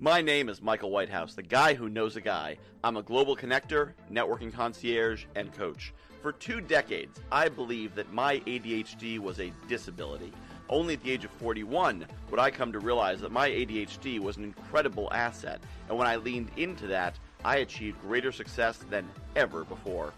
My name is Michael Whitehouse, the guy who knows a guy. I'm a global connector, networking concierge, and coach. For two decades, I believed that my ADHD was a disability. Only at the age of 41 would I come to realize that my ADHD was an incredible asset, and when I leaned into that, I achieved greater success than ever before.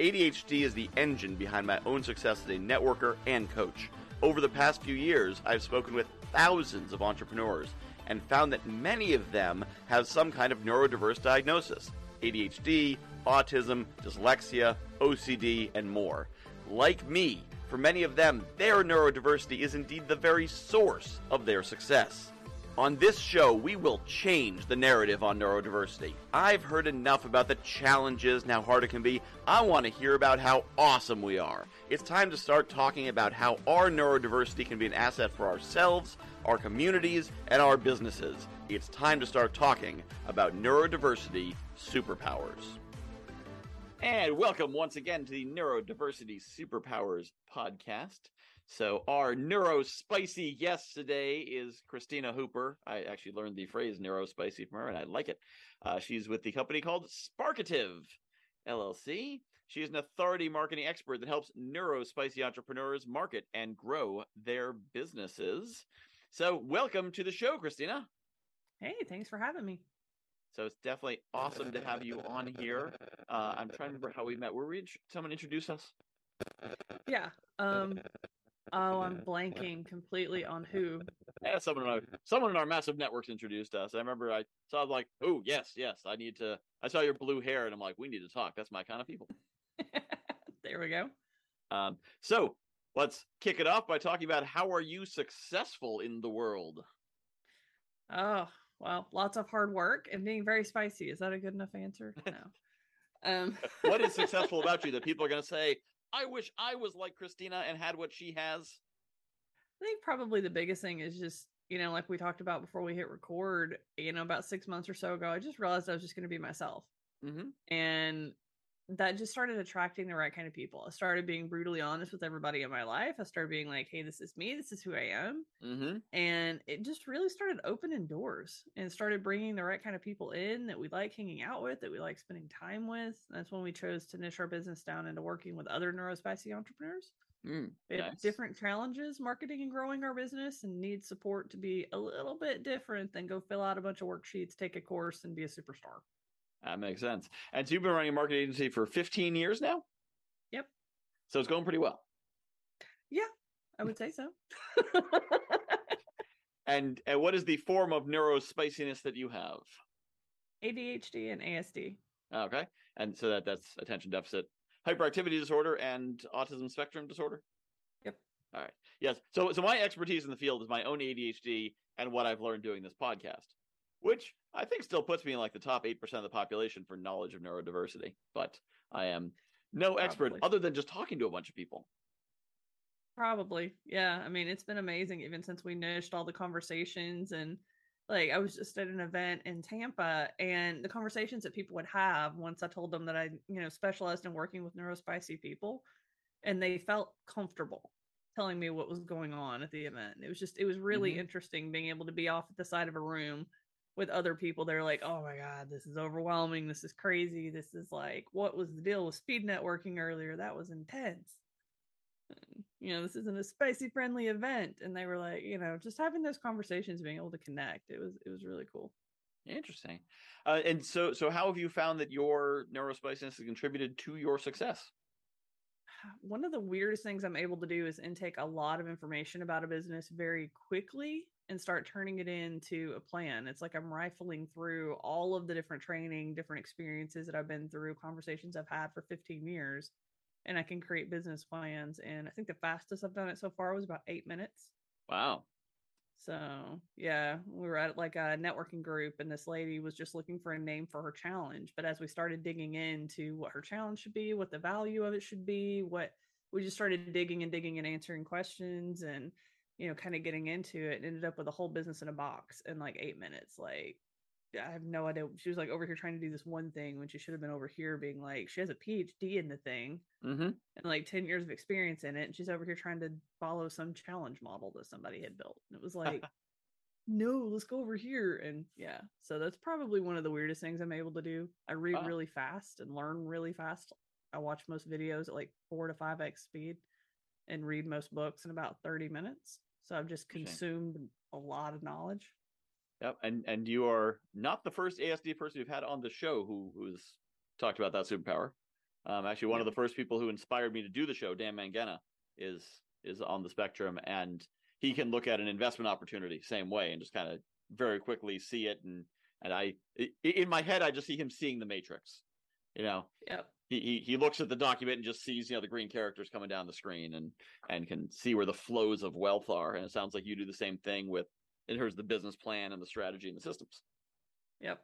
ADHD is the engine behind my own success as a networker and coach. Over the past few years, I've spoken with thousands of entrepreneurs and found that many of them have some kind of neurodiverse diagnosis ADHD, autism, dyslexia, OCD, and more. Like me, for many of them, their neurodiversity is indeed the very source of their success. On this show, we will change the narrative on neurodiversity. I've heard enough about the challenges and how hard it can be. I want to hear about how awesome we are. It's time to start talking about how our neurodiversity can be an asset for ourselves, our communities, and our businesses. It's time to start talking about neurodiversity superpowers. And welcome once again to the Neurodiversity Superpowers podcast. So, our neuro spicy guest today is Christina Hooper. I actually learned the phrase neuro spicy from her, and I like it. Uh, she's with the company called Sparkitive LLC. She is an authority marketing expert that helps neuro spicy entrepreneurs market and grow their businesses. So, welcome to the show, Christina. Hey, thanks for having me. So it's definitely awesome to have you on here. Uh, I'm trying to remember how we met. Were we someone introduce us? Yeah. Um. Oh, I'm blanking completely on who. Yeah, someone in our someone in our massive networks introduced us. I remember I saw like, oh yes, yes, I need to. I saw your blue hair, and I'm like, we need to talk. That's my kind of people. there we go. Um. So let's kick it off by talking about how are you successful in the world? Oh, well, lots of hard work and being very spicy. Is that a good enough answer? No. Um what is successful about you that people are going to say, "I wish I was like Christina and had what she has"? I think probably the biggest thing is just, you know, like we talked about before we hit record, you know, about 6 months or so ago, I just realized I was just going to be myself. Mm-hmm. And that just started attracting the right kind of people. I started being brutally honest with everybody in my life. I started being like, "Hey, this is me. This is who I am," Mm-hmm. and it just really started opening doors and started bringing the right kind of people in that we like hanging out with, that we like spending time with. That's when we chose to niche our business down into working with other neurospicy entrepreneurs. Mm, We have nice. different challenges marketing and growing our business and need support to be a little bit different than go fill out a bunch of worksheets, take a course, and be a superstar. That makes sense. And so you've been running a market agency for 15 years now. Yep. So it's going pretty well. Yeah, I would say so. And and what is the form of neurospiciness that you have? ADHD and ASD. Okay. And so that that's attention deficit hyperactivity disorder and autism spectrum disorder. Yep. All right. Yes. So so my expertise in the field is my own ADHD and what I've learned doing this podcast, which I think still puts me in like the top 8% of the population for knowledge of neurodiversity, but I am no expert Probably. other than just talking to a bunch of people. Probably. Yeah. I mean, it's been amazing even since we niched all the conversations and like I was just at an event in Tampa and the conversations that people would have once I told them that I, you know, specialized in working with neurospicy people and they felt comfortable telling me what was going on at the event. It was just it was really Mhm. interesting being able to be off at the side of a room with other people they're like oh my god this is overwhelming this is crazy this is like what was the deal with speed networking earlier that was intense you know this isn't a spicy friendly event and they were like you know just having those conversations being able to connect it was it was really cool Interesting. Uh, and so so how have you found that your neurospiciness has contributed to your success? one of the weirdest things i'm able to do is intake a lot of information about a business very quickly and start turning it into a plan. It's like i'm rifling through all of the different training different experiences that i've been through conversations i've had for 15 years and i can create business plans. And i think the fastest i've done it so far was about eight minutes. Wow. So yeah, we were at like a networking group, and this lady was just looking for a name for her challenge. But as we started digging into what her challenge should be, what the value of it should be, what we just started digging and digging and answering questions, and you know, kind of getting into it. and Ended up with a whole business in a box in like eight minutes. Like I have no idea. She was like over here trying to do this one thing when she should have been over here being like she has a PhD in the thing Mm-hmm. and like 10 years of experience in it and she's over here trying to follow some challenge model that somebody had built and it was like no, let's go over here. And yeah, so that's probably one of the weirdest things I'm able to do. I read Wow. really fast and learn really fast. I watch most videos at like four to five X speed and read most books in about 30 minutes. So I've just consumed a lot of knowledge. Yep, and and you are not the first ASD person we've had on the show who who's talked about that superpower. Um, actually, one of the first people who inspired me to do the show, Dan Mangena, is is on the spectrum, and he can look at an investment opportunity same way and just kind of very quickly see it. And and I i- in my head, I just see him seeing the Matrix. You know, Yep. he, he he looks at the document and just sees you know the green characters coming down the screen and and can see where the flows of wealth are. And it sounds like you do the same thing with in terms of the business plan and the strategy and the systems. Yep.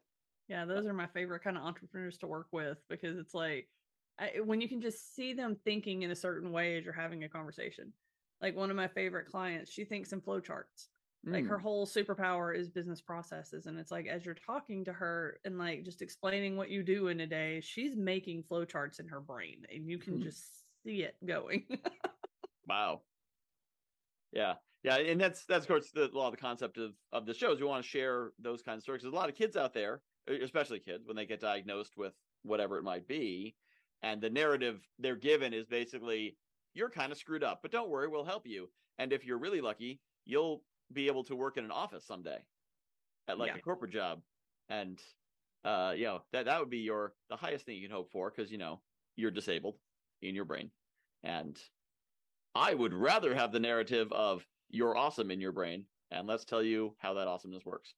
Yeah, those are my favorite kind of entrepreneurs to work with because it's like I, when you can just see them thinking in a certain way as you're having a conversation. Like one of my favorite clients, she thinks in flowcharts. Like her Mm. whole superpower is business processes. And it's like as you're talking to her and like just explaining what you do in a day, she's making flowcharts in her brain and you can Hmm. just see it going. Wow. Yeah, yeah, and that's that's of course the, a lot of the concept of of the shows. We want to share those kinds of stories. There's a lot of kids out there, especially kids, when they get diagnosed with whatever it might be, and the narrative they're given is basically you're kind of screwed up, but don't worry, we'll help you. And if you're really lucky, you'll be able to work in an office someday, at like Yeah. a corporate job, and uh, you know that that would be your the highest thing you can hope for because you know you're disabled in your brain, and I would rather have the narrative of you're awesome in your brain, and let's tell you how that awesomeness works.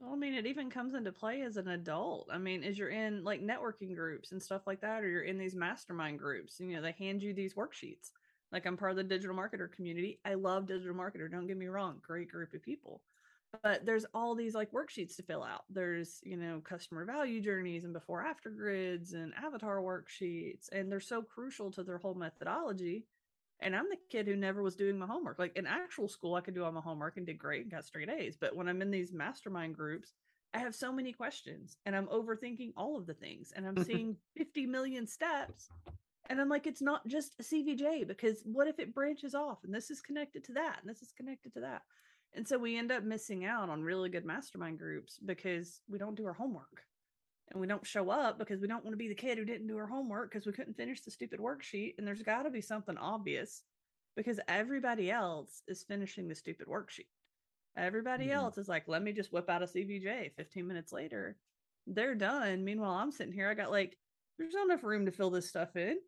Well, I mean, it even comes into play as an adult. I mean, as you're in like networking groups and stuff like that, or you're in these mastermind groups, you know, they hand you these worksheets. Like I'm part of the digital marketer community. I love digital marketer. Don't get me wrong, great group of people. But there's all these like worksheets to fill out. There's, you know, customer value journeys and before after grids and avatar worksheets. And they're so crucial to their whole methodology. And I'm the kid who never was doing my homework. Like in actual school, I could do all my homework and did great and got straight A's. But when I'm in these mastermind groups, I have so many questions and I'm overthinking all of the things and I'm seeing 50 million steps. And I'm like, it's not just a CVJ because what if it branches off and this is connected to that and this is connected to that? And so we end up missing out on really good mastermind groups because we don't do our homework and we don't show up because we don't want to be the kid who didn't do her homework because we couldn't finish the stupid worksheet. And there's got to be something obvious because everybody else is finishing the stupid worksheet. Everybody Mhm. else is like, let me just whip out a CVJ 15 minutes later. They're done. Meanwhile, I'm sitting here. I got like, there's not enough room to fill this stuff in.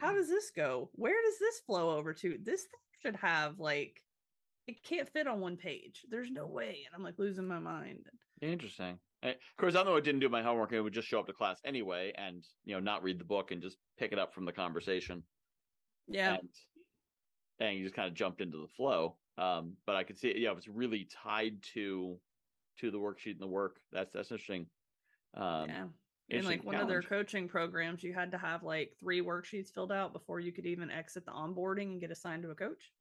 How does this go? Where does this flow over to? This thing should have like, it can't fit on one page. There's no way. And I'm like losing my mind. Interesting. Eh, Of course, I know I didn't do my homework. I would just show up to class anyway, and you know, not read the book and just pick it up from the conversation. Yeah. and, and you just kind of jumped into the flow. Um, but I could see, yeah, it's really tied to to the worksheet and the work. That's that's interesting. Um, yeah. And like one of their coaching programs, you had to have like three worksheets filled out before you could even exit the onboarding and get assigned to a coach.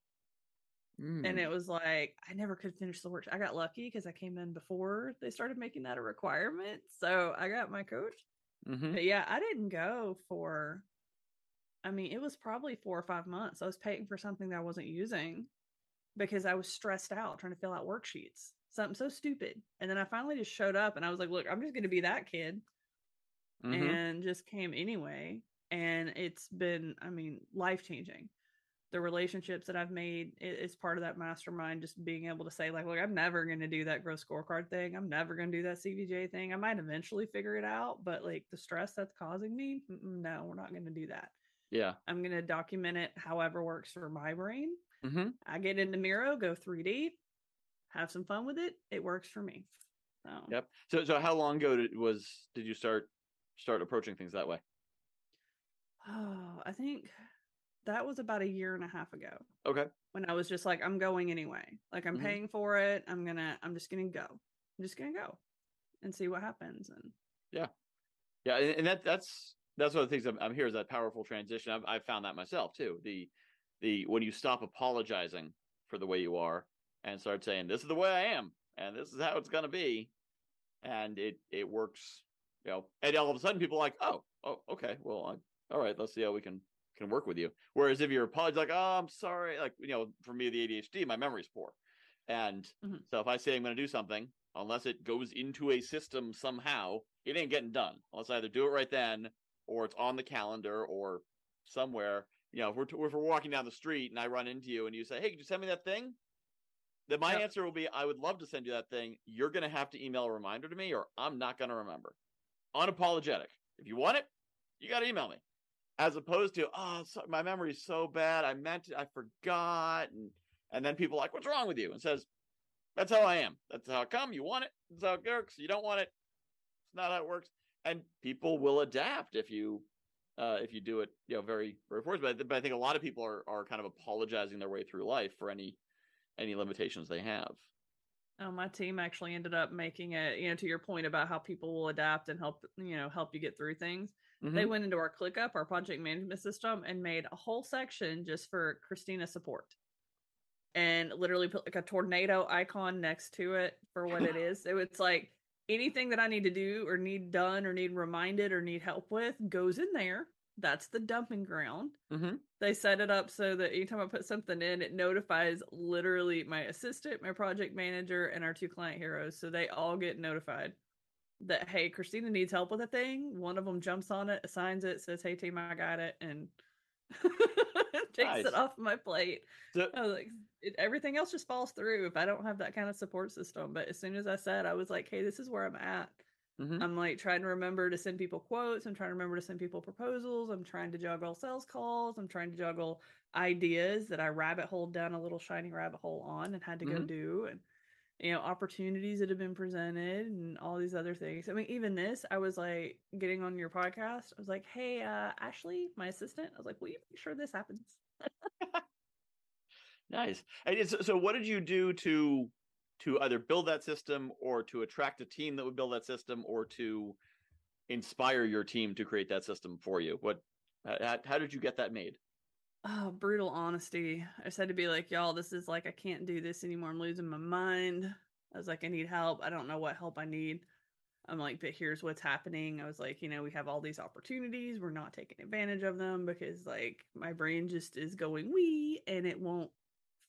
And mm, it was like, I never could finish the work. I got lucky because I came in before they started making that a requirement. So I got my coach. mhm. But yeah, I didn't go for, I mean, it was probably four or five months. I was paying for something that I wasn't using because I was stressed out trying to fill out worksheets. Something so stupid. And then I finally just showed up and I was like, look, I'm just going to be that kid Mhm. and just came anyway. And it's been, I mean, life changing. The relationships that I've made is part of that mastermind. Just being able to say, like, look, I'm never going to do that growth scorecard thing. I'm never going to do that CVJ thing. I might eventually figure it out, but like the stress that's causing me, no, we're not going to do that. Yeah. I'm going to document it however works for my brain. hmm I get into Miro, go 3D, have some fun with it. It works for me. So, Yep. So so how long ago did, was did you start start approaching things that way? oh, I think that was about a year and a half ago. Okay. when I was just like, I'm going anyway. Like I'm Mhm. paying for it. I'm gonna, I'm just gonna go. I'm just gonna go and see what happens. And Yeah, and, and that that's that's one of the things I'm, I'm here is that powerful transition. I've, I've found that myself too. The the when you stop apologizing for the way you are and start saying this is the way I am and this is how it's gonna be, and it it works. You know, and all of a sudden people are like, oh, oh, okay, well, I, all right, let's see how we can can work with you. Whereas if you're apologizing, like, oh, I'm sorry, like you know, for me the ADHD, my memory's poor, And Mhm. so if I say I'm going to do something, unless it goes into a system somehow, it ain't getting done. Unless I either do it right then or it's on the calendar or somewhere. You know, if we're, if we're walking down the street and I run into you and you say, hey, could you send me that thing? Then my Yep. answer will be, I would love to send you that thing. You're going to have to email a reminder to me or I'm not going to remember. Unapologetic. If you want it, you got to email me. As opposed to, oh, so, my memory's so bad. I meant it. I forgot. And, and then people like, what's wrong with you? And says, that's how I am. That's how I come. You want it. That's how it works. You don't want it. It's not how it works. And people will adapt if you uh, if you do it, you know, very very forced. But, I- but I think a lot of people are are kind of apologizing their way through life for any any limitations they have. Oh, my team actually ended up making it, you know, to your point about how people will adapt and help, you know, help you get through things. They Mhm. went into our ClickUp, our project management system, and made a whole section just for Christina support. And literally put like a tornado icon next to it for what it is. So it's like anything that I need to do or need done or need reminded or need help with goes in there. That's the dumping ground. Mhm. They set it up so that anytime I put something in, it notifies literally my assistant, my project manager, and our two client heroes. So they all get notified that hey, Christina needs help with a thing. One of them jumps on it, assigns it, says, "Hey team, I got it," and takes Nice. it off my plate. So- I was like, it, everything else just falls through if I don't have that kind of support system. But as soon as I said, I was like, hey, this is where I'm at. Mhm. I'm like trying to remember to send people quotes. I'm trying to remember to send people proposals. I'm trying to juggle sales calls. I'm trying to juggle ideas that I rabbit hole down a little shiny rabbit hole on and had to go Mhm. do. And, you know, opportunities that have been presented and all these other things. I mean, even this, I was like getting on your podcast. I was like, hey, uh, Ashley, my assistant, I was like, will you make sure this happens? Nice. And so, what did you do to to either build that system or to attract a team that would build that system or to inspire your team to create that system for you? What how, how did you get that made? Oh, brutal honesty. I just had to be like, y'all, this is like, I can't do this anymore. I'm losing my mind. I was like, I need help. I don't know what help I need. I'm like, but here's what's happening. I was like, you know, we have all these opportunities. We're not taking advantage of them because, like, my brain just is going wee and it won't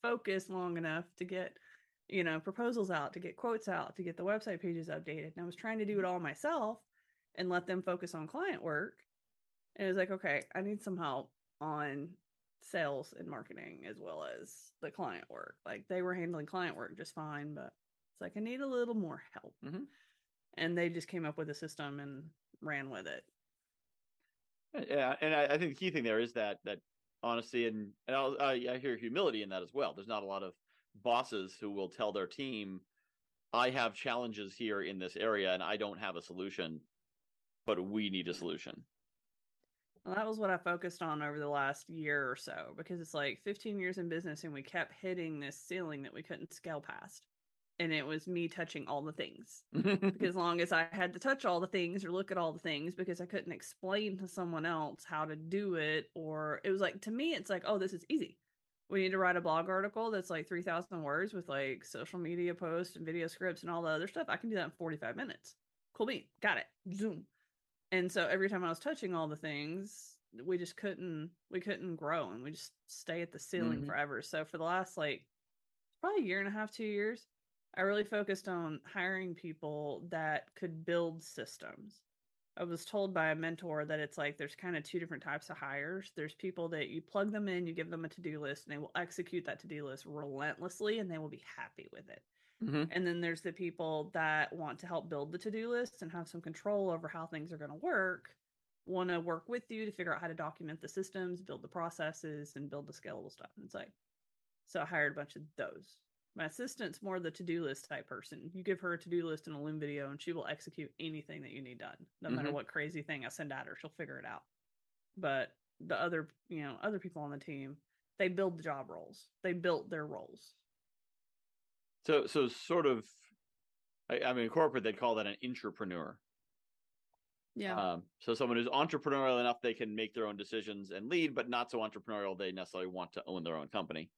focus long enough to get, you know, proposals out, to get quotes out, to get the website pages updated. And I was trying to do it mm-hmm. all myself and let them focus on client work. And it was like, okay, I need some help on sales and marketing as well as the client work. Like they were handling client work just fine, but it's like I need a little more help. Mhm. And they just came up with a system and ran with it. Yeah, and I, I think the key thing there is that that honesty and and I'll, I, I hear humility in that as well. There's not a lot of bosses who will tell their team, "I have challenges here in this area, and I don't have a solution, but we need a solution." Well, that was what I focused on over the last year or so because it's like 15 years in business and we kept hitting this ceiling that we couldn't scale past. And it was me touching all the things. because as long as I had to touch all the things or look at all the things because I couldn't explain to someone else how to do it, or it was like to me, it's like, oh, this is easy. We need to write a blog article that's like 3,000 words with like social media posts and video scripts and all the other stuff. I can do that in 45 minutes. Cool bean. Got it. Zoom. And so every time I was touching all the things, we just couldn't we couldn't grow and we just stay at the ceiling Mhm. forever. So for the last like probably a year and a half, two years, I really focused on hiring people that could build systems. I was told by a mentor that it's like there's kind of two different types of hires. There's people that you plug them in, you give them a to do list, and they will execute that to do list relentlessly and they will be happy with it. Mhm. And then there's the people that want to help build the to do list and have some control over how things are going to work, want to work with you to figure out how to document the systems, build the processes, and build the scalable stuff. And it's like, so I hired a bunch of those. My assistant's more the to do list type person. You give her a to do list and a Loom video, and she will execute anything that you need done. No matter Mhm. what crazy thing I send at her, she'll figure it out. But the other, you know, other people on the team, they build the job roles. They built their roles. So so sort of, I, I mean, corporate they'd call that an entrepreneur. Yeah. Um, so someone who's entrepreneurial enough they can make their own decisions and lead, but not so entrepreneurial they necessarily want to own their own company.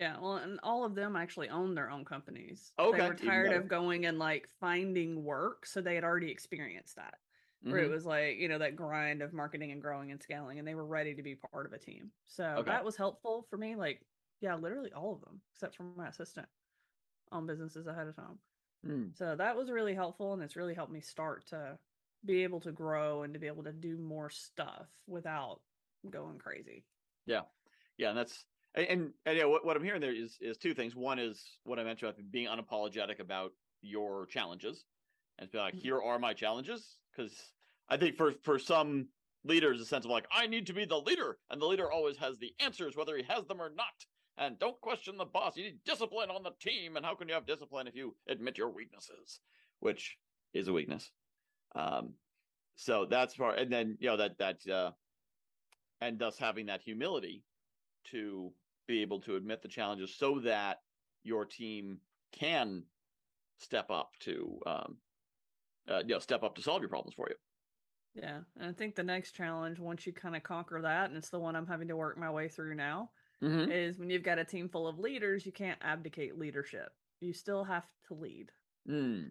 Yeah, well, and all of them actually own their own companies. Okay, They were tired of going and like finding work, so they had already experienced that. Where it Mhm. was like, you know, that grind of marketing and growing and scaling, and they were ready to be part of a team. So Okay. that was helpful for me. Like, yeah, literally all of them, except for my assistant. On businesses ahead of time. Mm. So that was really helpful and it's really helped me start to be able to grow and to be able to do more stuff without going crazy. Yeah. Yeah, and that's and, and, and yeah, what, what I'm hearing there is is two things. One is what I mentioned about being unapologetic about your challenges and be like, Mhm. here are my challenges. Because I think for for some leaders, a sense of like, I need to be the leader, and the leader always has the answers, whether he has them or not. And don't question the boss. You need discipline on the team. And how can you have discipline if you admit your weaknesses, which is a weakness. Um, so that's part, and then you know that that uh, and thus having that humility to be able to admit the challenges so that your team can step up to um uh, you know step up to solve your problems for you Yeah. And I think the next challenge, once you kind of conquer that, and it's the one I'm having to work my way through now, mm-hmm. is when you've got a team full of leaders, you can't abdicate leadership. You still have to lead. mm.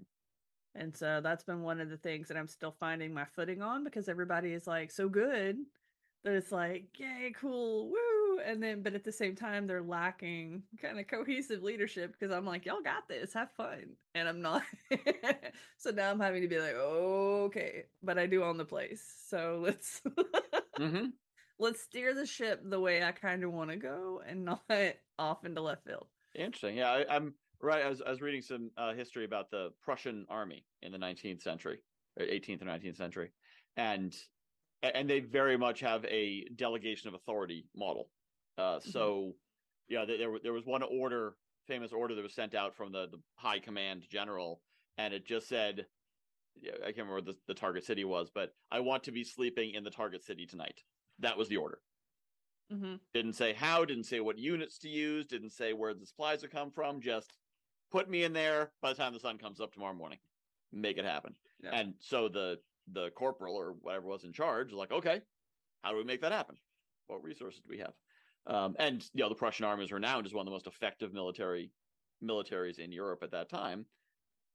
And so that's been one of the things that I'm still finding my footing on because everybody is like so good that it's like, yay, cool, woo. And then, but at the same time, they're lacking kind of cohesive leadership because I'm like, y'all got this, have fun. And I'm not. so now I'm having to be like, okay, but I do own the place. So let's. Mm-hmm. Let's steer the ship the way I kind of want to go and not off into left field. interesting. Yeah I, i'm right I was, I was reading some uh, history about the prussian army in the 19th century 18th or 19th century and and they very much have a delegation of authority model. Uh so yeah there, there there was one order famous order that was sent out from the, the high command general and it just said yeah, i can't remember what the, the target city was but i want to be sleeping in the target city tonight that was the order. Hmm didn't say how didn't say what units to use didn't say where the supplies would come from just put me in there. By the time the sun comes up tomorrow morning make it happen. Yeah. and so the the corporal or whatever was in charge was like okay how do we make that happen? What resources do we have? Um, and you know the prussian army is renowned as one of the most effective military militaries in europe at that time.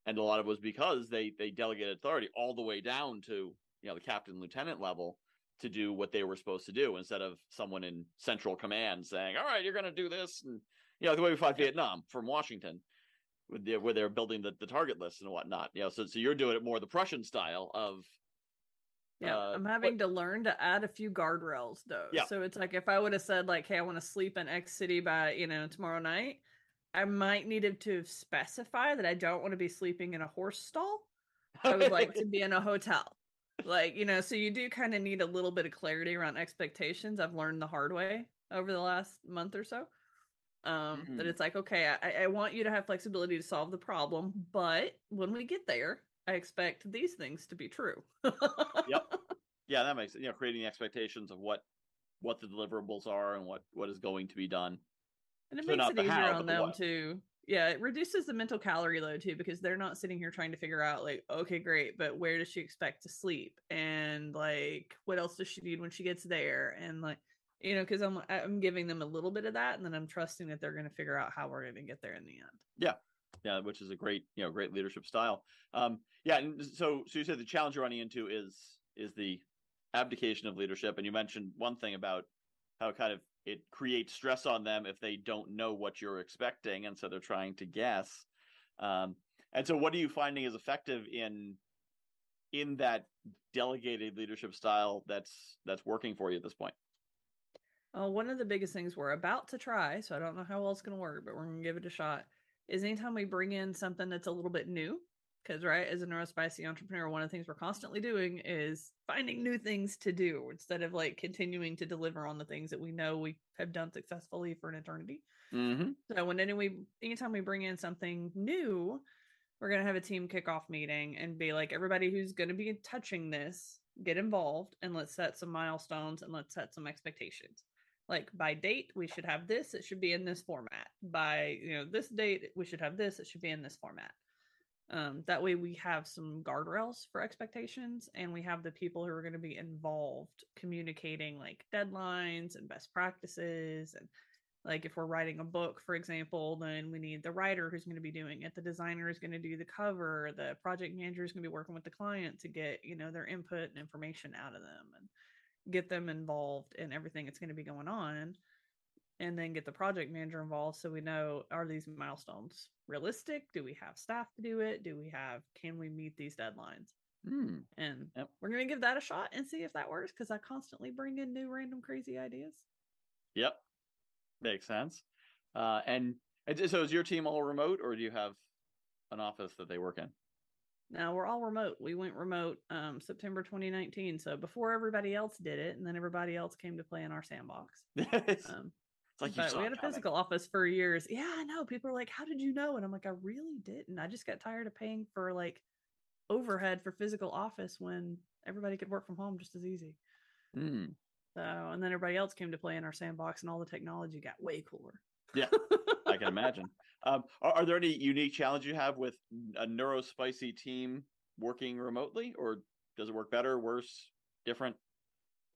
And a lot of it was because they they delegated authority all the way down to you know the captain lieutenant level to do what they were supposed to do instead of someone in central command saying, "All right, you're going to do this," and you know the way we fought. Vietnam from Washington, with the, where they're building the, the target list and whatnot. You know, so so you're doing it more the Prussian style of Yeah, Uh, I'm having to learn to add a few guardrails though. Yeah. So it's like if I would have said like, "Hey, I want to sleep in X city by you know tomorrow night," I might need to specify that I don't want to be sleeping in a horse stall. I would like to be in a hotel. Like you know, so you do kind of need a little bit of clarity around expectations. I've learned the hard way over the last month or so. Um, that Mhm. it's like, okay, I, I want you to have flexibility to solve the problem, but when we get there, I expect these things to be true. Yep. yeah, that makes it. You know, creating the expectations of what what the deliverables are and what what is going to be done. And it So makes it easier how, on them what. too. Yeah, it reduces the mental calorie load too because they're not sitting here trying to figure out like, okay, great, but where does she expect to sleep and like what else does she need when she gets there and like you know because I'm I'm giving them a little bit of that and then I'm trusting that they're going to figure out how we're going to get there in the end. Yeah. Yeah, which is a great you know great leadership style. Um, yeah, and so so you said the challenge you're running into is is the abdication of leadership, and you mentioned one thing about how kind of it creates stress on them if they don't know what you're expecting, and so they're trying to guess. Um, and so, what are you finding is effective in in that delegated leadership style that's that's working for you at this point? Uh, one of the biggest things we're about to try, so I don't know how well it's going to work, but we're going to give it a shot, is anytime we bring in something that's a little bit new, because, right, as a neurospicy entrepreneur, one of the things we're constantly doing is finding new things to do instead of like continuing to deliver on the things that we know we have done successfully for an eternity. Mm-hmm. So when any we anytime we bring in something new, we're gonna have a team kickoff meeting and be like, everybody who's gonna be touching this, get involved and let's set some milestones and let's set some expectations. Like by date, we should have this, it should be in this format. By you know, this date, we should have this, it should be in this format. Um, that way we have some guardrails for expectations and we have the people who are going to be involved communicating like deadlines and best practices and like if we're writing a book for example then we need the writer who's going to be doing it the designer is going to do the cover the project manager is going to be working with the client to get you know their input and information out of them and get them involved in everything that's going to be going on and then get the project manager involved so we know are these milestones realistic do we have staff to do it do we have can we meet these deadlines Hmm. and Yep. we're going to give that a shot and see if that works because i constantly bring in new random crazy ideas Yep. Makes sense. Uh, and, and so is your team all remote or do you have an office that they work in? now we're all remote we went remote um september 2019 so before everybody else did it and then everybody else came to play in our sandbox um like but we had a coming. physical office for years. Yeah, I know. People are like, "How did you know?" And I'm like, "I really didn't. I just got tired of paying for like overhead for physical office when everybody could work from home just as easy." Hmm. So, and then everybody else came to play in our sandbox, and all the technology got way cooler. Yeah, I can imagine. Um, are, are there any unique challenges you have with a neurospicy team working remotely, or does it work better, worse, different?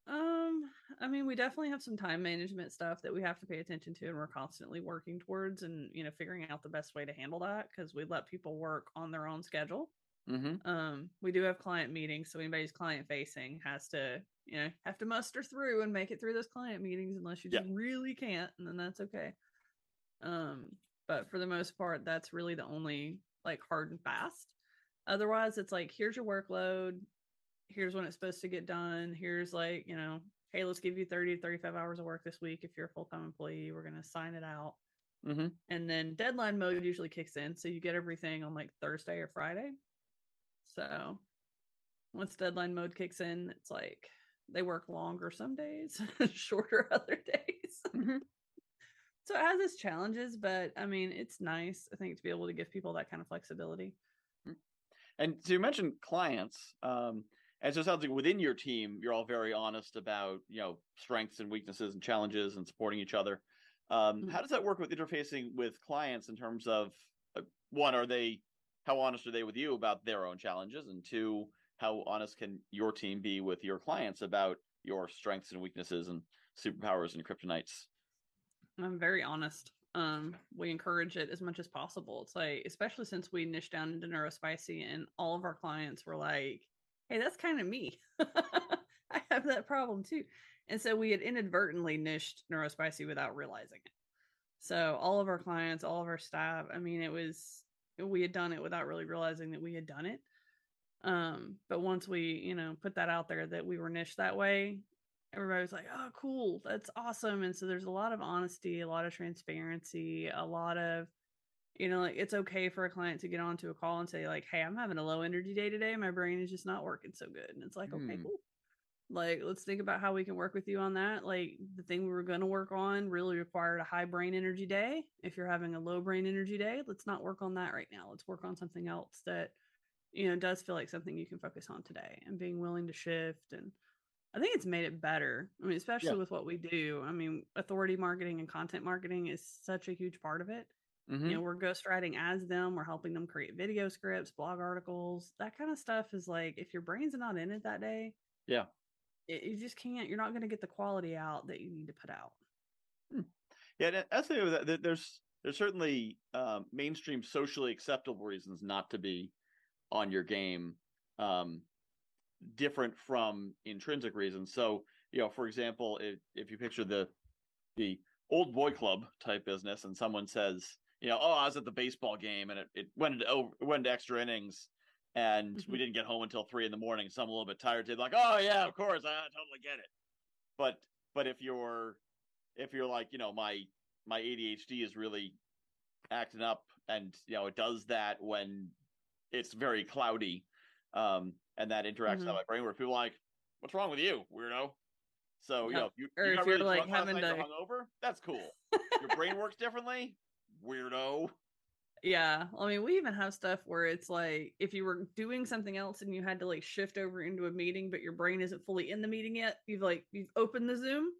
Um, I mean, we definitely have some time management stuff that we have to pay attention to, and we're constantly working towards, and you know, figuring out the best way to handle that because we let people work on their own schedule. Mm-hmm. um we do have client meetings so anybody's client facing has to you know have to muster through and make it through those client meetings unless you Yeah. just really can't and then that's okay um but for the most part that's really the only like hard and fast otherwise it's like here's your workload here's when it's supposed to get done. Here's like you know hey let's give you 30 to 35 hours of work this week if you're a full-time employee. We're going to sign it out. Mm-hmm. and then deadline mode usually kicks in so you get everything on like thursday or friday. So once deadline mode kicks in it's like they work longer some days shorter other days. Mhm. so it has its challenges but i mean it's nice i think to be able to give people that kind of flexibility. And so you mentioned clients, um, and so it sounds like within your team, you're all very honest about you know strengths and weaknesses and challenges and supporting each other. Um, Mhm. How does that work with interfacing with clients in terms of uh, one, are they how honest are they with you about their own challenges, and two, how honest can your team be with your clients about your strengths and weaknesses and superpowers and kryptonites? i'm very honest um we encourage it as much as possible it's like especially since we niche down into neurospicy and all of our clients were like hey that's kind of me. I have that problem too. And so we had inadvertently niched neurospicy without realizing it. So all of our clients all of our staff i mean it was we had done it without really realizing that we had done it. Um but once we you know put that out there that we were niched that way everybody was like, "Oh, cool, that's awesome." And so there's a lot of honesty, a lot of transparency, a lot of, you know, like it's okay for a client to get onto a call and say, like, "Hey, I'm having a low energy day today. My brain is just not working so good." And it's like, okay, Hmm. cool. Like, let's think about how we can work with you on that. Like, the thing we were going to work on really required a high brain energy day. If you're having a low brain energy day, let's not work on that right now. Let's work on something else that, you know, does feel like something you can focus on today and being willing to shift and I think it's made it better. I mean, especially Yeah. with what we do. I mean, authority marketing and content marketing is such a huge part of it. Mhm. You know, we're ghostwriting as them, we're helping them create video scripts, blog articles, that kind of stuff is like if your brain's not in it that day, Yeah. it, you just can't, you're not going to get the quality out that you need to put out. Yeah, and that's the that that there's there's certainly um, mainstream socially acceptable reasons not to be on your game, um, different from intrinsic reasons. So, you know, for example, if if you picture the the old boy club type business, and someone says, you know, oh, I was at the baseball game and it, it went into oh, it went into extra innings. And we Mhm. didn't get home until three in the morning. So I'm a little bit tired. They're like, "Oh yeah, of course, I totally get it." But but if you're if you're like you know my my ADHD is really acting up and you know it does that when it's very cloudy um and that interacts Mhm. my brain where people are like what's wrong with you weirdo so you know you, or you if you're really like, having to- hungover that's cool your brain works differently weirdo Yeah. I mean, we even have stuff where it's like if you were doing something else and you had to like shift over into a meeting, but your brain isn't fully in the meeting yet, you've like, you've opened the Zoom,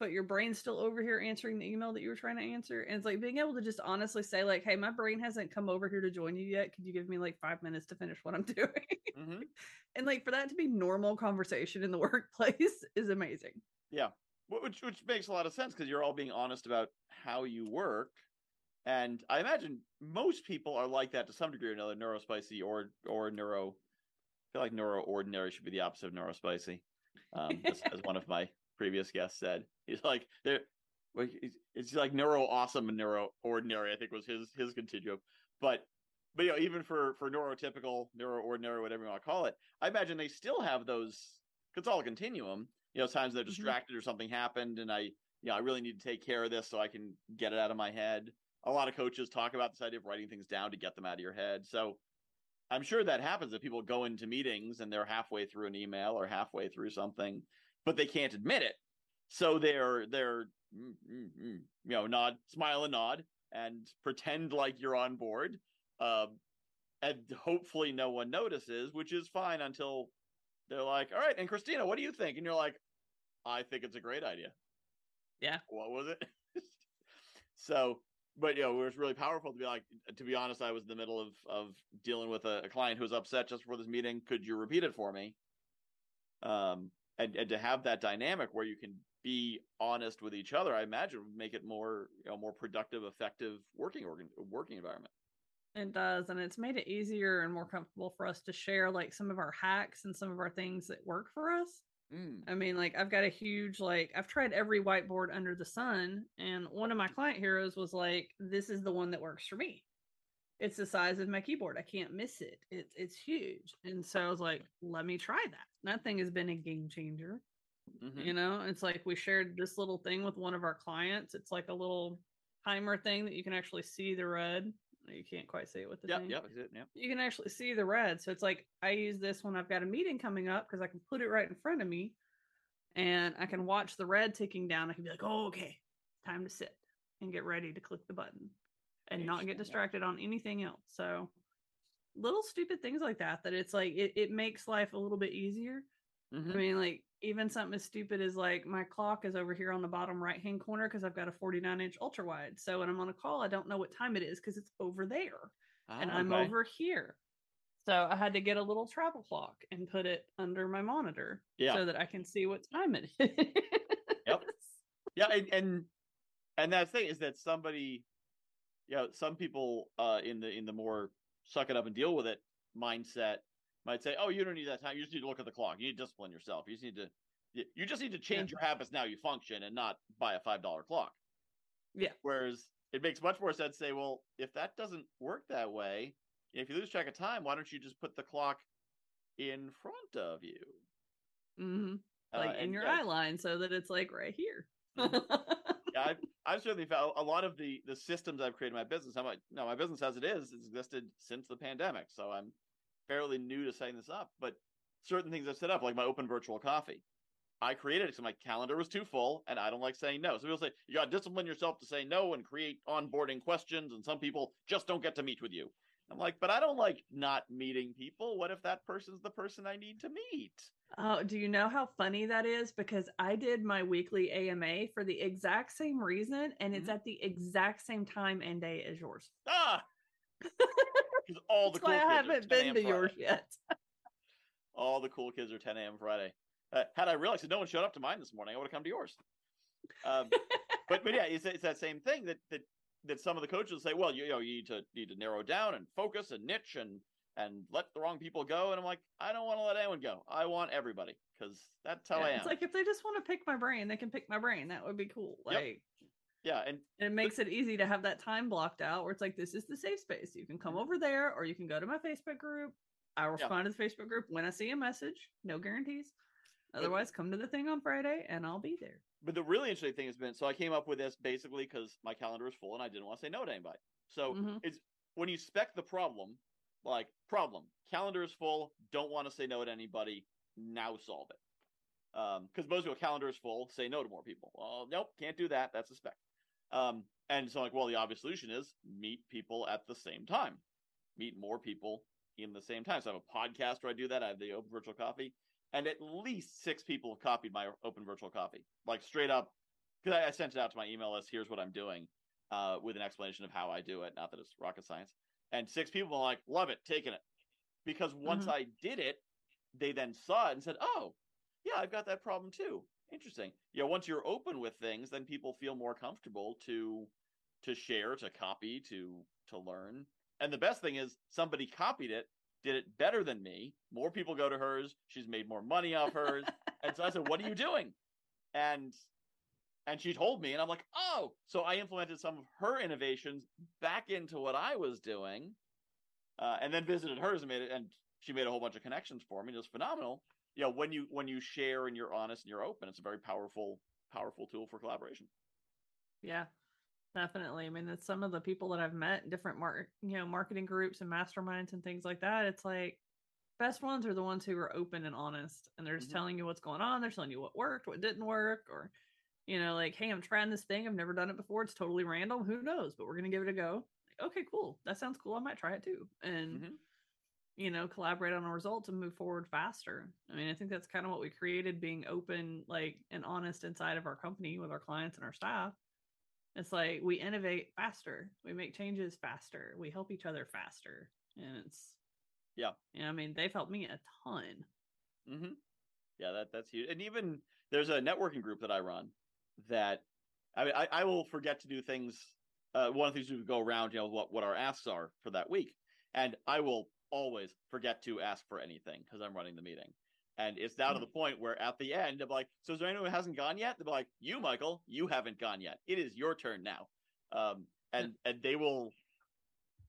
but your brain's still over here answering the email that you were trying to answer. And it's like being able to just honestly say, like, hey, my brain hasn't come over here to join you yet. Could you give me like five minutes to finish what I'm doing? hmm and like for that to be normal conversation in the workplace is amazing. yeah which which makes a lot of sense because you're all being honest about how you work and i imagine most people are like that to some degree or another neurospicy or or neuro I feel like neuro ordinary should be the opposite of neurospicy um as, as one of my previous guests said he's like they're like it's, like neuro awesome and neuro ordinary. I think was his his continuum. But but you know, even for for neurotypical, neuro ordinary, whatever you want to call it, I imagine they still have those. It's all a continuum. You know, times they're Mhm. distracted or something happened, and I, you know, I really need to take care of this so I can get it out of my head. A lot of coaches talk about this idea of writing things down to get them out of your head. So I'm sure that happens if people go into meetings and they're halfway through an email or halfway through something, but they can't admit it. So they're they're mm, mm, mm, you know nod, smile and nod, and pretend like you're on board. Um, and hopefully no one notices, which is fine until they're like, "All right, and Christina, what do you think?" And you're like, "I think it's a great idea." Yeah. What was it? so, but you know, it was really powerful to be like, to be honest, I was in the middle of of dealing with a, a client who was upset just before this meeting. Could you repeat it for me? Um, and and to have that dynamic where you can be honest with each other, I imagine would make it more you know more productive, effective working organ working environment. It does, and it's made it easier and more comfortable for us to share like some of our hacks and some of our things that work for us. Mm. I mean, like I've got a huge like I've tried every whiteboard under the sun, and one of my client heroes was like, "This is the one that works for me. It's the size of my keyboard. I can't miss it. It's it's huge." And so I was like, "Let me try that." That thing has been a game changer. Mhm. You know, it's like we shared this little thing with one of our clients. It's like a little timer thing that you can actually see the red. You can't quite see it with the Yep, thing yep, it, yep. you can actually see the red. So it's like I use this when I've got a meeting coming up because I can put it right in front of me and I can watch the red ticking down. I can be like, oh, okay, time to sit and get ready to click the button and not get distracted on anything else. So little stupid things like that, that it's like it, it makes life a little bit easier. Mhm. I mean, like even something as stupid as like my clock is over here on the bottom right hand corner because I've got a 49 inch ultra wide. So when I'm on a call, I don't know what time it is because it's over there and Ah, I'm okay. over here. So I had to get a little travel clock and put it under my monitor Yeah. so that I can see what time it is. Yep. Yeah, and, and and that thing is that somebody, you know, some people uh, in the in the more suck it up and deal with it mindset might say, "Oh, you don't need that time. You just need to look at the clock. You need to discipline yourself. You just need to, you- just need to change your habits now. You function and not buy a five dollar clock." Yeah. Whereas it makes much more sense to say, "Well, if that doesn't work that way, if you lose track of time, why don't you just put the clock in front of you, hmm Uh, Like in and, your yeah, eye line so that it's like right here. yeah, I've, I've certainly found a lot of the the systems I've created in my business. I'm like, no, my business as it is has existed since the pandemic, so I'm fairly new to setting this up. But certain things I've set up, like my open virtual coffee, I created it because my calendar was too full, and I don't like saying no. So people say you got to discipline yourself to say no and create onboarding questions, and some people just don't get to meet with you. I'm like, but I don't like not meeting people. What if that person's the person I need to meet? Oh, do you know how funny that is? Because I did my weekly AMA for the exact same reason, and it's Mhm. at the exact same time and day as yours. Ah, because all the cool why kids I are haven't 10 been a.m. to Friday. yours yet. All the cool kids are 10 a.m. Friday. Uh, had I realized that no one showed up to mine this morning, I would have come to yours. Um, but but yeah, it's, it's that same thing that that that some of the coaches say, well, you, you know, you need to need to narrow down and focus and niche and and let the wrong people go. And I'm like, I don't want to let anyone go. I want everybody because that's how Yeah, I am. It's like if they just want to pick my brain, they can pick my brain. That would be cool. Yep. Yeah, and it makes it easy to have that time blocked out where it's like this is the safe space. You can come Mhm. over there or you can go to my Facebook group. I'll Yeah. respond to the Facebook group when I see a message. No guarantees. Otherwise, come to the thing on Friday and I'll be there. but the really interesting thing has been so I came up with this basically because my calendar is full and I didn't want to say no to anybody. So Mhm. it's when you spec the problem, like problem, calendar is full, don't want to say no to anybody, now solve it. Because most people calendar is full, say no to more people. Well, nope, can't do that. That's a spec. Um, and so like, well, the obvious solution is meet people at the same time, meet more people in the same time. So I have a podcast where I do that. I have the open virtual coffee, and at least six people have copied my open virtual coffee, like straight up. Because I, I sent it out to my email list. Here's what I'm doing, uh, with an explanation of how I do it. Not that it's rocket science. And six people are like, love it, taking it. Because once Mhm. I did it, they then saw it and said, oh, yeah, I've got that problem too. Interesting. You know, once you're open with things, then people feel more comfortable to to share, to copy, to to learn. And the best thing is somebody copied it, did it better than me. More people go to hers. She's made more money off hers. and so I said, "What are you doing?" And and she told me, and I'm like, oh, so I implemented some of her innovations back into what I was doing, uh, and then visited hers and made it, and she made a whole bunch of connections for me. It was phenomenal. You know, when you when you share and you're honest and you're open, it's a very powerful powerful tool for collaboration. Yeah, definitely. I mean, it's some of the people that I've met in different mark, you know, marketing groups and masterminds and things like that. It's like best ones are the ones who are open and honest and they're just mm-hmm. telling you what's going on. They're telling you what worked, what didn't work, or you know, like, hey, I'm trying this thing. I've never done it before. It's totally random. Who knows? But we're gonna give it a go. Like, okay, cool. That sounds cool. I might try it too. And mm-hmm. You know, collaborate on a result and move forward faster. I mean, I think that's kind of what we created, being open, like and honest inside of our company with our clients and our staff. It's like we innovate faster, we make changes faster, we help each other faster. And it's yeah. Yeah, I mean, they've helped me a ton. Mm-hmm. Yeah, that that's huge. And even there's a networking group that I run that I mean, I, I will forget to do things. Uh, one of the things we go around, you know, what what our asks are for that week, and I will always forget to ask for anything because I'm running the meeting. And it's now mm-hmm. to the point where at the end, I'm like, so is there anyone who hasn't gone yet? They're like, you, Michael, you haven't gone yet. It is your turn now. Um, and and they will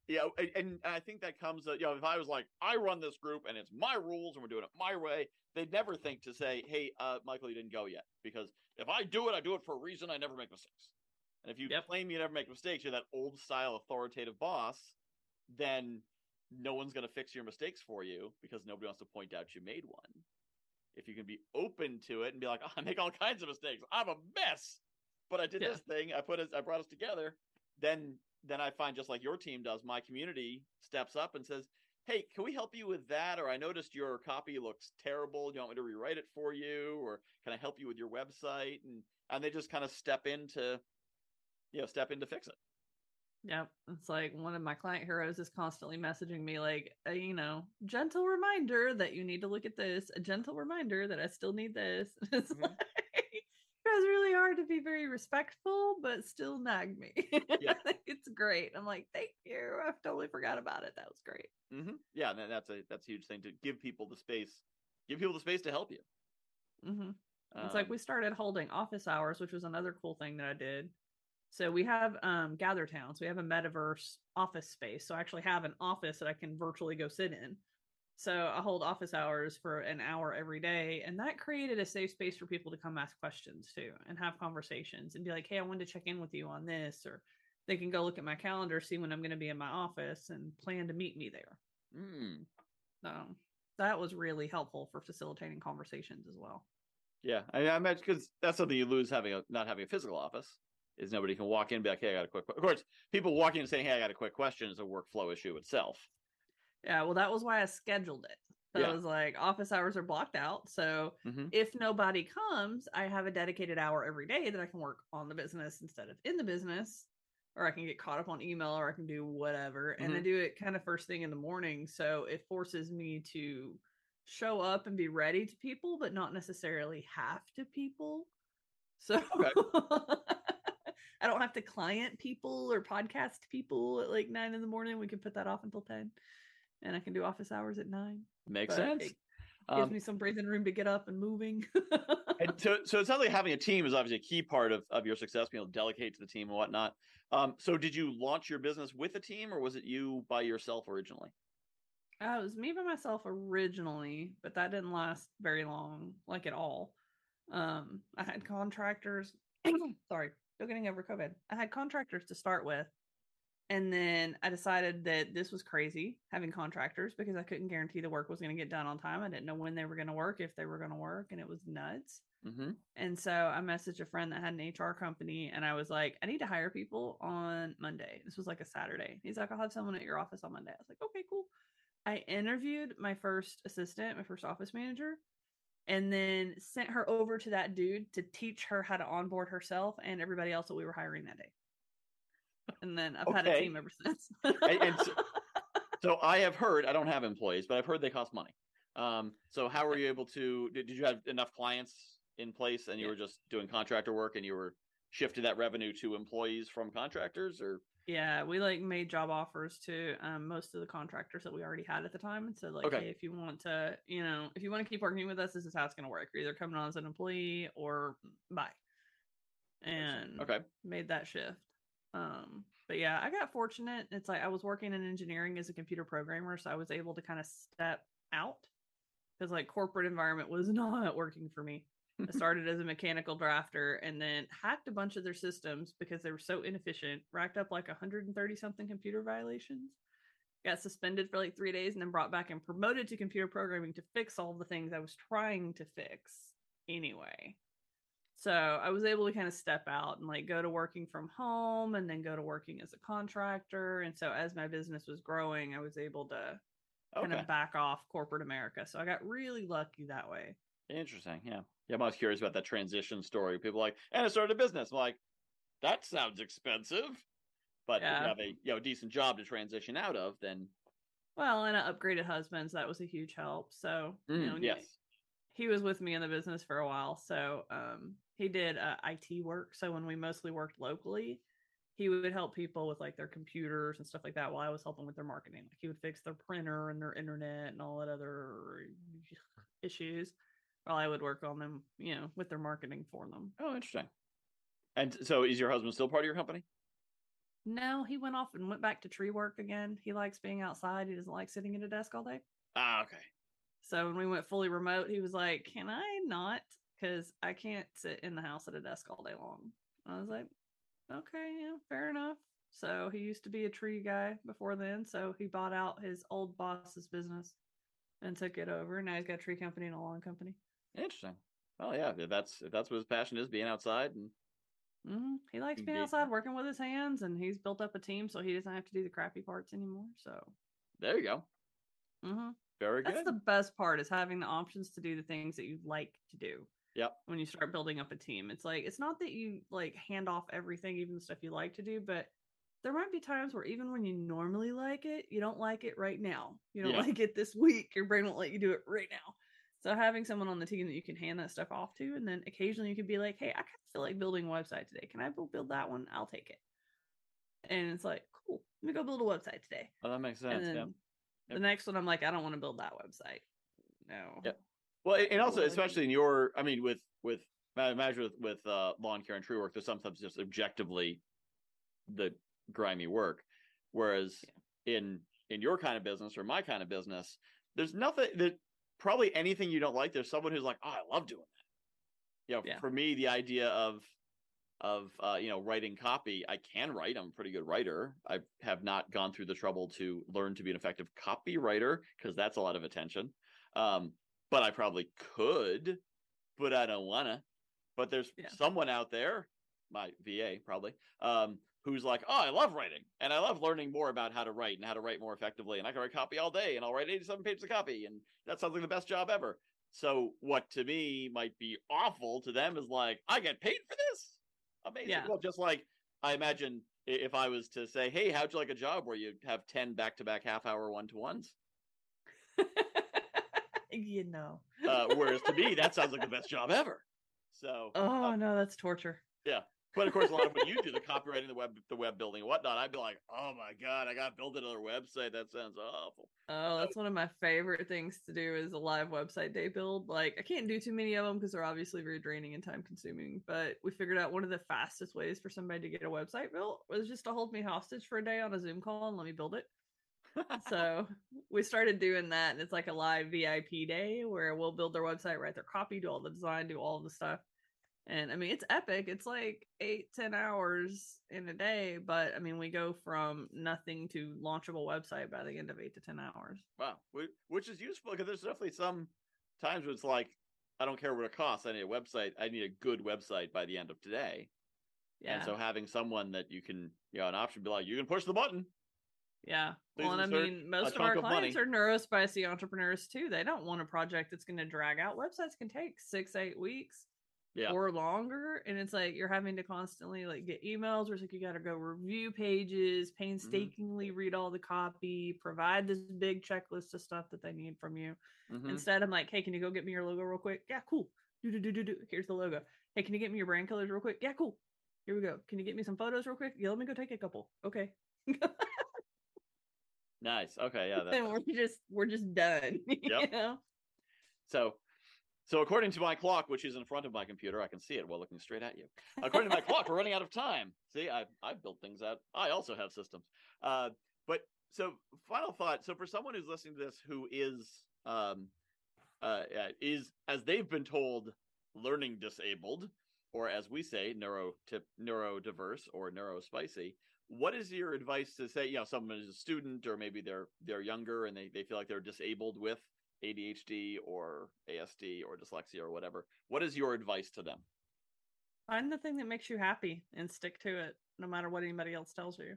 yeah, and, and I think that comes, you know, if I was like, I run this group and it's my rules and we're doing it my way, they'd never think to say, hey, uh, Michael, you didn't go yet. Because if I do it, I do it for a reason. I never make mistakes. And if you yep. claim you never make mistakes, you're that old style authoritative boss, then no one's going to fix your mistakes for you because nobody wants to point out you made one. If you can be open to it and be like, oh, I make all kinds of mistakes. I'm a mess, but I did yeah. this thing. I put it, I brought us together. Then then I find just like your team does, my community steps up and says, Hey, can we help you with that? Or I noticed your copy looks terrible. Do you want me to rewrite it for you? Or can I help you with your website? And and they just kind of step into you know, step in to fix it. Yep. It's like one of my client heroes is constantly messaging me, like, a, uh, you know, gentle reminder that you need to look at this, a gentle reminder that I still need this. It's mm-hmm. like, tries really hard to be very respectful, but still nag me. Yeah. it's great. I'm like, thank you. I've totally forgot about it. That was great. Mm-hmm. Yeah, and that's a that's a huge thing to give people the space, give people the space to help you. Mm-hmm. It's like um we started holding office hours, which was another cool thing that I did. So we have um Gather Towns. We have a metaverse office space. So I actually have an office that I can virtually go sit in. So I hold office hours for an hour every day. And that created a safe space for people to come ask questions too and have conversations and be like, hey, I wanted to check in with you on this. Or they can go look at my calendar, see when I'm going to be in my office and plan to meet me there. Mm. So that was really helpful for facilitating conversations as well. Yeah. I, I imagine because that's something you lose having a not having a physical office is nobody can walk in and be like, hey, I got a quick. Of course, people walking in and saying, hey, I got a quick question is a workflow issue itself. Yeah, well, that was why I scheduled it. So yeah. I was like, office hours are blocked out. So mm-hmm. if nobody comes, I have a dedicated hour every day that I can work on the business instead of in the business, or I can get caught up on email or I can do whatever. Mm-hmm. And I mm-hmm. do it kind of first thing in the morning. So it forces me to show up and be ready to people, but not necessarily have to people. So okay. I don't have to client people or podcast people at like nine in the morning. We can put that off until 10 and I can do office hours at nine. Makes sense. It gives um, me some breathing room to get up and moving. and so, so it sounds like having a team is obviously a key part of, of your success, being able to delegate to the team and whatnot. Um, so did you launch your business with a team or was it you by yourself originally? Uh, it was me by myself originally, but that didn't last very long, like at all. Um, I had contractors. sorry, still getting over COVID. I had contractors to start with, and then I decided that this was crazy having contractors because I couldn't guarantee the work was going to get done on time. I didn't know when they were going to work, if they were going to work, and it was nuts. Mm-hmm. And so I messaged a friend that had an HR company, and I was like, I need to hire people on Monday. This was like a Saturday. He's like, I'll have someone at your office on Monday. I was like, okay, cool. I interviewed my first assistant, my first office manager, and then sent her over to that dude to teach her how to onboard herself and everybody else that we were hiring that day and then I've okay. had a team ever since. and, so, so, I have heard I don't have employees, but I've heard they cost money. Um, so how were you able to? Did, did you have enough clients in place, and you yeah. were just doing contractor work, and you were shifting that revenue to employees from contractors, or? Yeah, we like made job offers to um, most of the contractors that we already had at the time, and so like, okay. hey, if you want to, you know, if you want to keep working with us, this is how it's going to work. You're either coming on as an employee or bye. and Okay. made that shift. Um, but yeah, I got fortunate. It's like I was working in engineering as a computer programmer, so I was able to kind of step out because like corporate environment was not working for me. I started as a mechanical drafter and then hacked a bunch of their systems because they were so inefficient, racked up like 130 something computer violations. Got suspended for like three days and then brought back and promoted to computer programming to fix all the things I was trying to fix anyway. So I was able to kind of step out and like go to working from home and then go to working as a contractor. And so as my business was growing, I was able to kind Okay. of back off corporate America. So I got really lucky that way. Interesting. Yeah. Yeah. I'm always curious about that transition story. People are like, and I started a business. I'm like, that sounds expensive. But if you have a you know decent job to transition out of, then Well, and I upgraded husbands. That was a huge help. So, you Mm, know, yes. he was with me in the business for a while. So, um, he did uh, IT work. So when we mostly worked locally, he would help people with like their computers and stuff like that while I was helping with their marketing. Like he would fix their printer and their internet and all that other issues while I would work on them, you know, with their marketing for them. Oh, interesting. And so, is your husband still part of your company? No, he went off and went back to tree work again. He likes being outside. He doesn't like sitting at a desk all day. Ah, okay. So when we went fully remote, he was like, "Can I not? Because I can't sit in the house at a desk all day long." I was like, "Okay, yeah, fair enough." So he used to be a tree guy before then, so he bought out his old boss's business and took it over. Now he's got a tree company and a lawn company. Interesting. Well, yeah. If that's if that's what his passion is, being outside, and hmm He likes being outside, working with his hands, and he's built up a team, so he doesn't have to do the crappy parts anymore. So, there you go. hmm Very That's the best part is having the options to do the things that you like to do. Yep. When you start building up a team, it's like it's not that you like hand off everything, even the stuff you like to do, but there might be times where even when you normally like it, you don't like it right now. You don't Yeah. like it this week. Your brain won't let you do it right now. So having someone on the team that you can hand that stuff off to, and then occasionally you could be like, "Hey, I kind of feel like building a website today. Can I build build that one? I'll take it." And it's like, "Cool, let me go build a website today." Oh, that makes sense. Yeah. the next one, I'm like, I don't want to build that website. No. Yep. Well, and also, especially in your, I mean, with with I imagine with with uh, lawn care and tree work, there's sometimes just objectively the grimy work, whereas in in your kind of business or my kind of business, there's nothing that probably anything you don't like. There's someone who's like, oh, I love doing that. You know, Yeah. for me, the idea of of uh, you know writing copy, I can write. I'm a pretty good writer. I have not gone through the trouble to learn to be an effective copywriter because that's a lot of attention. Um, but I probably could, but I don't wanna. But there's Yeah. someone out there, my VA probably, um, who's like, oh, I love writing and I love learning more about how to write and how to write more effectively. And I can write copy all day and I'll write 87 pages of copy. And that sounds like the best job ever. So what to me might be awful to them is like, I get paid for this. Amazing. Yeah. Well, just like I imagine if I was to say, hey, how'd you like a job where you have 10 back to back half hour one to ones? you know. Uh, whereas to me, that sounds like the best job ever. So, Oh uh, no, that's torture. But of course, a lot of what you do, the copywriting, the web, the web building, and whatnot, I'd be like, oh my god, I got to build another website. That sounds awful. Oh, that's one of my favorite things to do is a live website day build. Like I can't do too many of them because they're obviously very draining and time consuming. But we figured out one of the fastest ways for somebody to get a website built was just to hold me hostage for a day on a Zoom call and let me build it. so we started doing that and it's like a live vip day where we'll build their website write their copy do all the design do all the stuff and i mean it's epic it's like eight ten hours in a day but i mean we go from nothing to launchable website by the end of eight to ten hours Wow, which is useful because there's definitely some times where it's like, I don't care what it costs. I need a website. I need a good website by the end of today. yeah And so having someone that you can, you know, an option be like, you can push the button. yeah please well and i mean most of our of clients are neurospicy entrepreneurs too they don't want a project that's going to drag out websites can take six eight weeks Yeah. or longer and it's like you're having to constantly like get emails or it's like you got to go review pages Mm-hmm. painstakingly read all the copy provide this big checklist of stuff that they need from you Mhm. instead i'm like hey can you go get me your logo real quick yeah cool do do do do do here's the logo hey can you get me your brand colors real quick yeah cool here we go can you get me some photos real quick yeah let me go take a couple okay Nice. Okay. Yeah. and we're just we're just done you know so, So according to my clock, which is in front of my computer, I can see it while looking straight at you. According to my clock, we're running out of time. See, I I built things out. I also have systems. Uh, but so final thought. So for someone who's listening to this who is um uh is as they've been told learning disabled, or as we say, neuro tip neurodiverse or neurospicy, what is your advice to say, you know, someone is a student or maybe they're they're younger and they, they feel like they're disabled with ADHD or ASD or dyslexia or whatever. What is your advice to them? Find the thing that makes you happy and stick to it, no matter what anybody else tells you.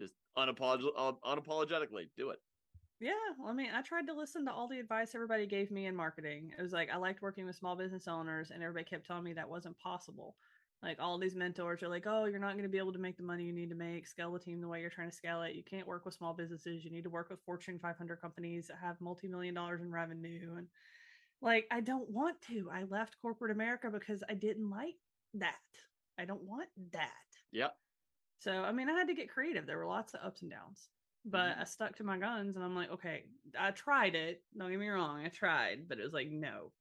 Just unapolog- uh, unapologetically do it. Yeah, I mean, I tried to listen to all the advice everybody gave me in marketing. It was like I liked working with small business owners, and everybody kept telling me that wasn't possible. Like all these mentors are like, "Oh, you're not going to be able to make the money you need to make. Scale the team the way you're trying to scale it. You can't work with small businesses. You need to work with Fortune 500 companies that have multi-million dollars in revenue." And like, I don't want to. I left corporate America because I didn't like that. I don't want that. Yep. So, I mean, I had to get creative. There were lots of ups and downs, but Mhm. I stuck to my guns and I'm like, okay, I tried it. Don't get me wrong. I tried, but it was like, no,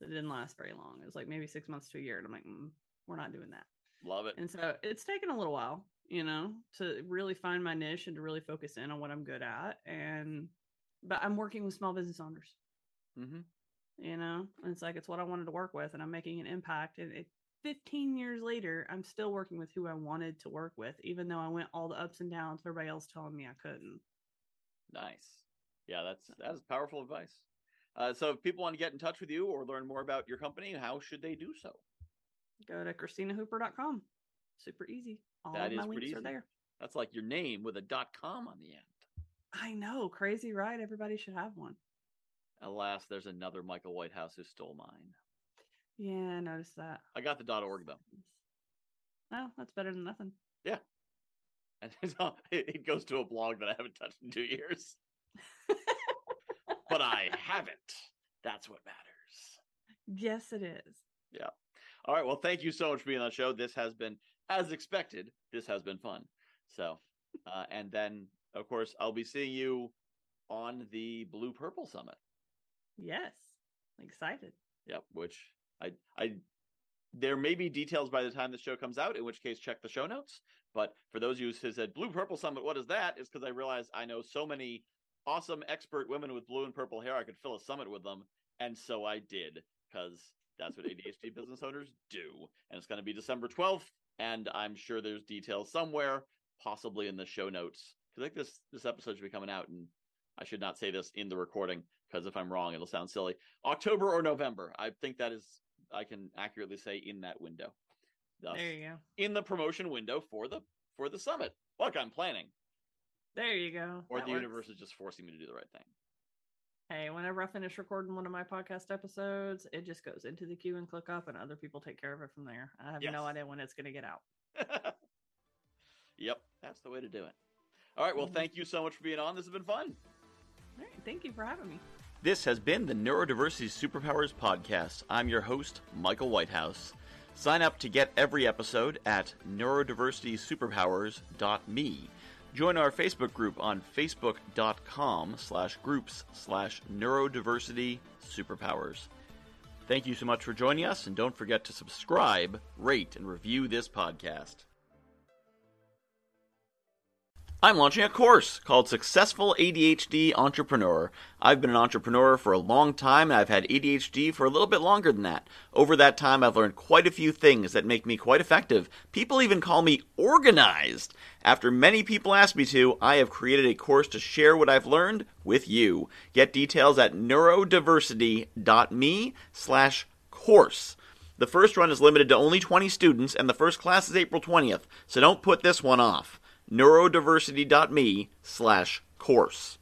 it didn't last very long. It was like maybe six months to a year. And I'm like, mm, we're not doing that. Love it. And so it's taken a little while, you know, to really find my niche and to really focus in on what I'm good at. And, but I'm working with small business owners, Mm-hmm. you know, and it's like, it's what I wanted to work with and I'm making an impact. And it, 15 years later, I'm still working with who I wanted to work with, even though I went all the ups and downs, everybody else telling me I couldn't. Nice. Yeah, that's that's powerful advice. Uh, so if people want to get in touch with you or learn more about your company, how should they do so? Go to ChristinaHooper.com. Super easy. All That my is pretty links are easy. there. That's like your name with a dot com on the end. I know. Crazy, right? Everybody should have one. Alas, there's another Michael Whitehouse who stole mine. Yeah, I noticed that. I got the dot .org though, Oh, that's better than nothing. Yeah. And it it goes to a blog that I haven't touched in two years. but I haven't. That's what matters. Yes, it is. All right. Well, thank you so much for being on the show. This has been, as expected, this has been fun. So, uh, and then of course I'll be seeing you on the Blue Purple Summit. Yes. Excited. Yep. Which I I there may be details by the time the show comes out. In which case, check the show notes. But for those of you who said Blue Purple Summit, what is that? Is because I realized I know so many awesome expert women with blue and purple hair. I could fill a summit with them, and so I did because that's what ADHD business owners do. And it's going to be December twelfth, and I'm sure there's details somewhere, possibly in the show notes. Because I think this this episode should be coming out, and I should not say this in the recording because if I'm wrong, it'll sound silly. October or November. I think that is I can accurately say in that window. Thus, There you go. in the promotion window for the for the summit. Look, I'm planning, There you go. or That the works. universe is just forcing me to do the right thing. Hey, whenever I finish recording one of my podcast episodes, it just goes into the queue and ClickUp, and other people take care of it from there. I have Yes. no idea when it's going to get out. yep, that's the way to do it. All right, well, Mhm. thank you so much for being on. This has been fun. All right, thank you for having me. This has been the Neurodiversity Superpowers Podcast. I'm your host, Michael Whitehouse. Sign up to get every episode at neurodiversitysuperpowers.me. Join our Facebook group on facebook.com slash groups slash neurodiversity superpowers. Thank you so much for joining us, and don't forget to subscribe, rate, and review this podcast. I'm launching a course called Successful ADHD Entrepreneur. I've been an entrepreneur for a long time and I've had ADHD for a little bit longer than that. Over that time, I've learned quite a few things that make me quite effective. People even call me organized. After many people ask me to, I have created a course to share what I've learned with you. Get details at neurodiversity.me slash course. The first run is limited to only 20 students, and the first class is April 20th, so don't put this one off. neurodiversity.me slash course.